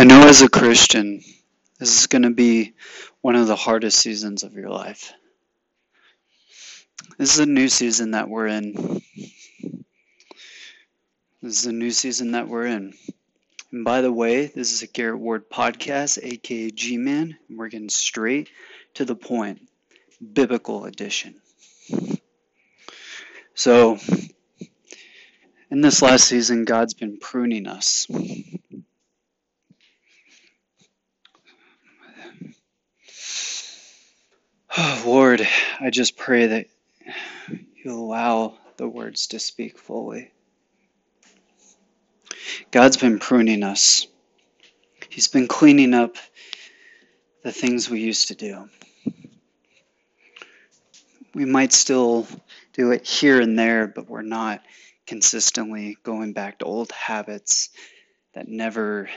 I know as a Christian, this is going to be one of the hardest seasons of your life. This is a new season that we're in. This is a new season that we're in. And by the way, this is a Garrett Ward podcast, aka G Man, we're getting straight to the point. Biblical edition. So, in this last season, God's been pruning us. Oh, Lord, I just pray that you allow the words to speak fully. God's been pruning us. He's been cleaning up the things we used to do. We might still do it here and there, but we're not consistently going back to old habits that never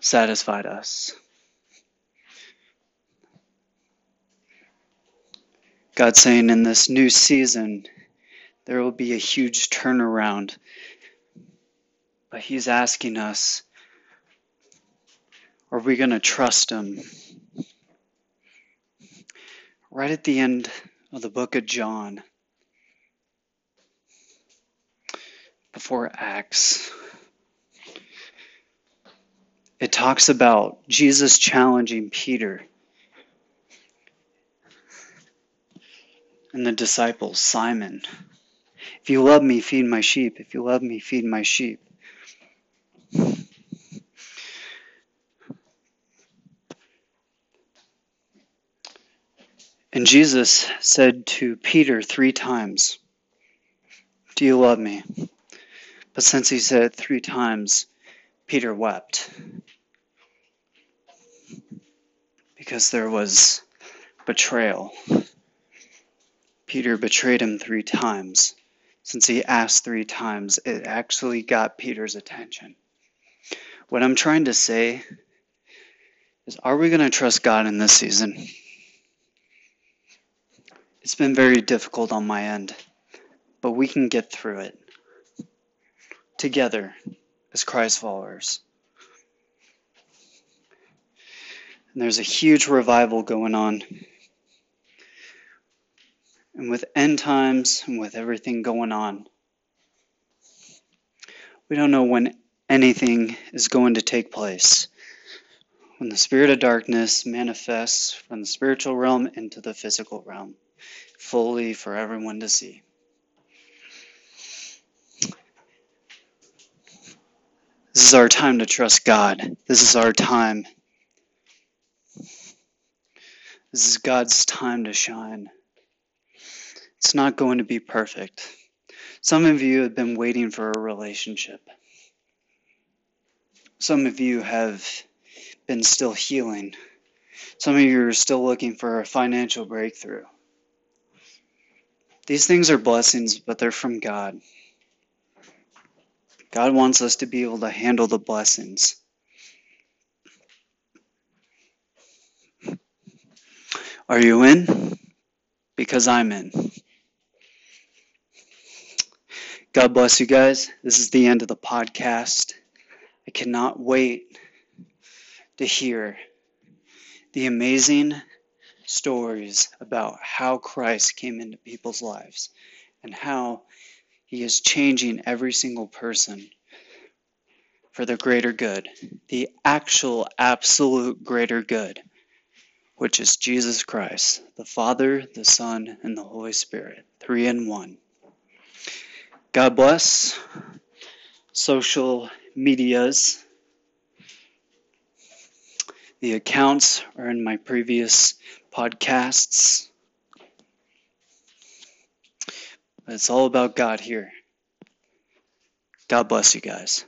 satisfied us. God's saying in this new season, there will be a huge turnaround. But He's asking us, are we going to trust Him? Right at the end of the book of John, before Acts, it talks about Jesus challenging Peter and the disciples, Simon, if you love me, feed my sheep. If you love me, feed my sheep. And Jesus said to Peter three times, Do you love me? But since he said it three times, Peter wept. Because there was betrayal. Peter betrayed him three times. Since he asked three times, it actually got Peter's attention. What I'm trying to say is are we going to trust God in this season? It's been very difficult on my end, but we can get through it together as Christ followers. And there's a huge revival going on and with end times and with everything going on, we don't know when anything is going to take place. When the spirit of darkness manifests from the spiritual realm into the physical realm, fully for everyone to see. This is our time to trust God. This is our time. This is God's time to shine. It's not going to be perfect. Some of you have been waiting for a relationship. Some of you have been still healing. Some of you are still looking for a financial breakthrough. These things are blessings, but they're from God. God wants us to be able to handle the blessings. Are you in? Because I'm in. God bless you guys. This is the end of the podcast. I cannot wait to hear the amazing stories about how Christ came into people's lives and how he is changing every single person for the greater good, the actual absolute greater good, which is Jesus Christ, the Father, the Son, and the Holy Spirit, three in one. God bless. Social medias. The accounts are in my previous podcasts. It's all about God here. God bless you guys.